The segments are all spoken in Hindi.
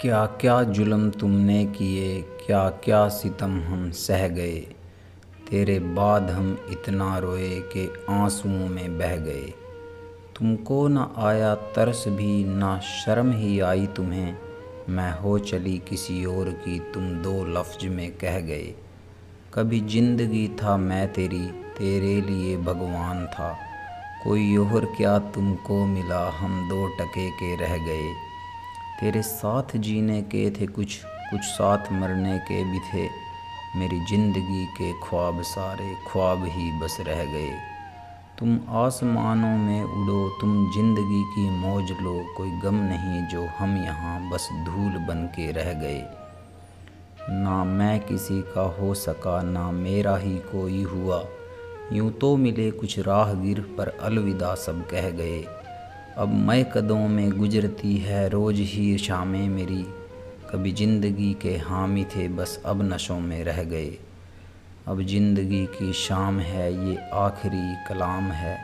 क्या क्या जुल्म तुमने किए? क्या क्या सितम हम सह गए? तेरे बाद हम इतना रोए कि आंसुओं में बह गए। तुमको न आया तरस भी, ना शर्म ही आई तुम्हें। मैं हो चली किसी और की, तुम दो लफ्ज में कह गए। कभी ज़िंदगी था मैं तेरी, तेरे लिए भगवान था। कोई और क्या तुमको मिला? हम दो टके के रह गए। तेरे साथ जीने के थे कुछ कुछ साथ मरने के भी थे। मेरी ज़िंदगी के ख्वाब सारे ख्वाब ही बस रह गए। तुम आसमानों में उड़ो, तुम ज़िंदगी की मौज लो, कोई गम नहीं जो हम यहाँ बस धूल बन के रह गए। ना मैं किसी का हो सका, ना मेरा ही कोई हुआ। यूँ तो मिले कुछ राहगीर, पर अलविदा सब कह गए। अब मैं कदों में गुजरती है, रोज़ ही शामें मेरी। कभी ज़िंदगी के हामी थे, बस अब नशों में रह गए। अब ज़िंदगी की शाम है, ये आखिरी कलाम है।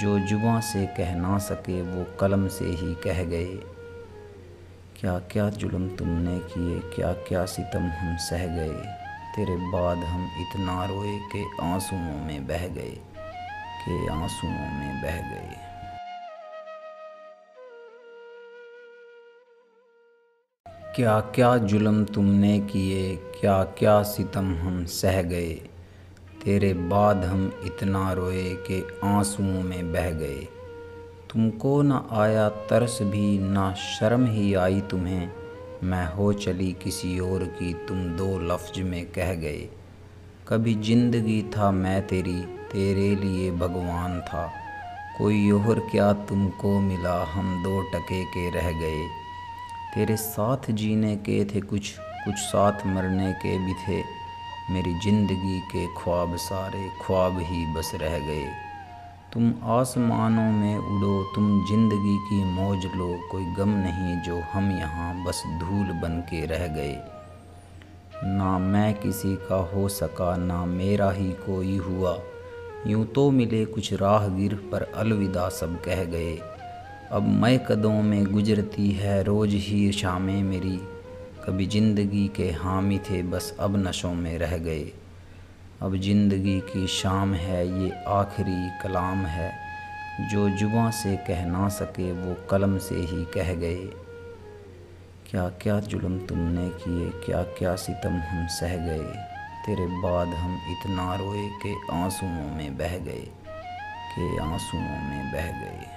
जो जुबा से कह ना सके, वो कलम से ही कह गए। क्या क्या जुल्म तुमने किए क्या क्या सितम हम सह गए। तेरे बाद हम इतना रोए के आंसुओं में बह गए, के आंसुओं में बह गए। क्या क्या जुल्म तुमने किए? क्या क्या सितम हम सह गए? तेरे बाद हम इतना रोए कि आंसुओं में बह गए। तुमको न आया तरस भी, ना शर्म ही आई तुम्हें। मैं हो चली किसी और की, तुम दो लफ्ज में कह गए। कभी ज़िंदगी था मैं तेरी, तेरे लिए भगवान था। कोई और क्या तुमको मिला? हम दो टके के रह गए। तेरे साथ जीने के थे कुछ कुछ साथ मरने के भी थे। मेरी ज़िंदगी के ख्वाब सारे ख्वाब ही बस रह गए। तुम आसमानों में उड़ो, तुम ज़िंदगी की मौज लो। कोई गम नहीं जो हम यहाँ बस धूल बन के रह गए। ना मैं किसी का हो सका, ना मेरा ही कोई हुआ। यूँ तो मिले कुछ राहगीर, पर अलविदा सब कह गए। अब मैं कदों में गुजरती है, रोज़ ही शामें मेरी। कभी ज़िंदगी के हामी थे, बस अब नशों में रह गए। अब ज़िंदगी की शाम है, ये आखिरी कलाम है। जो जुबा से कह ना सके, वो कलम से ही कह गए। क्या क्या जुल्म तुमने किए क्या क्या सितम हम सह गए। तेरे बाद हम इतना रोए के आंसुओं में बह गए, के आंसुओं में बह गए।